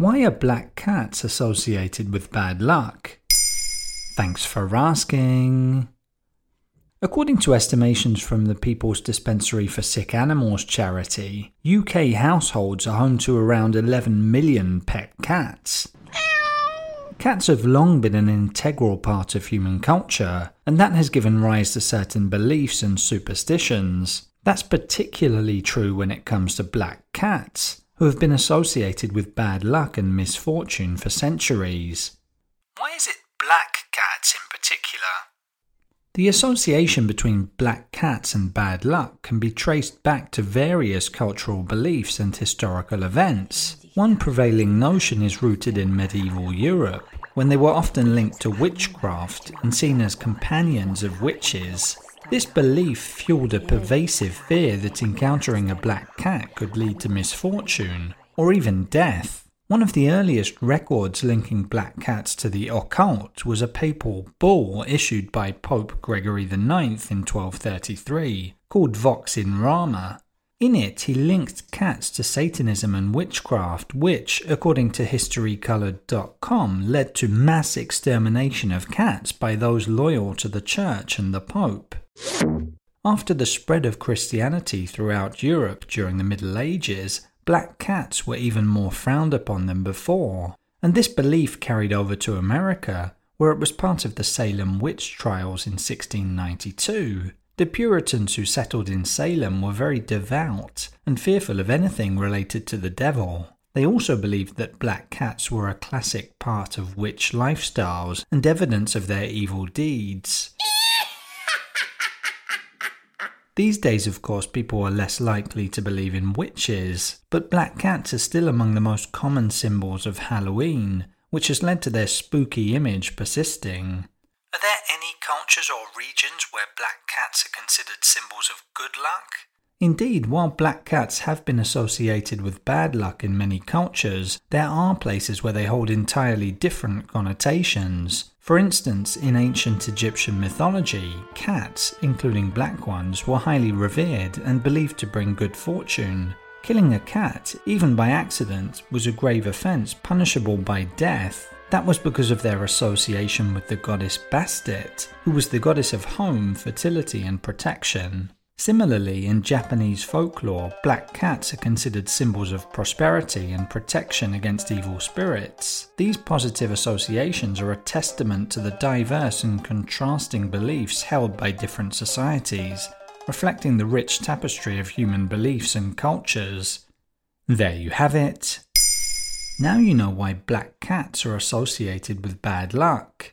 Why are black cats associated with bad luck? Thanks for asking. According to estimations from the People's Dispensary for Sick Animals charity, UK households are home to around 11 million pet cats. Cats have long been an integral part of human culture, and that has given rise to certain beliefs and superstitions. That's particularly true when it comes to black cats, who have been associated with bad luck and misfortune for centuries. Why is it black cats in particular? The association between black cats and bad luck can be traced back to various cultural beliefs and historical events. One prevailing notion is rooted in medieval Europe, when they were often linked to witchcraft and seen as companions of witches. This belief fueled a pervasive fear that encountering a black cat could lead to misfortune, or even death. One of the earliest records linking black cats to the occult was a papal bull issued by Pope Gregory IX in 1233, called Vox in Rama. In it, he linked cats to Satanism and witchcraft, which, according to HistoryColored.com, led to mass extermination of cats by those loyal to the Church and the Pope. After the spread of Christianity throughout Europe during the Middle Ages, black cats were even more frowned upon than before, and this belief carried over to America, where it was part of the Salem witch trials in 1692. The Puritans who settled in Salem were very devout and fearful of anything related to the devil. They also believed that black cats were a classic part of witch lifestyles and evidence of their evil deeds. These days, of course, people are less likely to believe in witches, but black cats are still among the most common symbols of Halloween, which has led to their spooky image persisting. Are there any cultures or regions where black cats are considered symbols of good luck? Indeed, while black cats have been associated with bad luck in many cultures, there are places where they hold entirely different connotations. For instance, in ancient Egyptian mythology, cats, including black ones, were highly revered and believed to bring good fortune. Killing a cat, even by accident, was a grave offense punishable by death, that was because of their association with the goddess Bastet, who was the goddess of home, fertility, and protection. Similarly, in Japanese folklore, black cats are considered symbols of prosperity and protection against evil spirits. These positive associations are a testament to the diverse and contrasting beliefs held by different societies, reflecting the rich tapestry of human beliefs and cultures. There you have it. Now you know why black cats are associated with bad luck.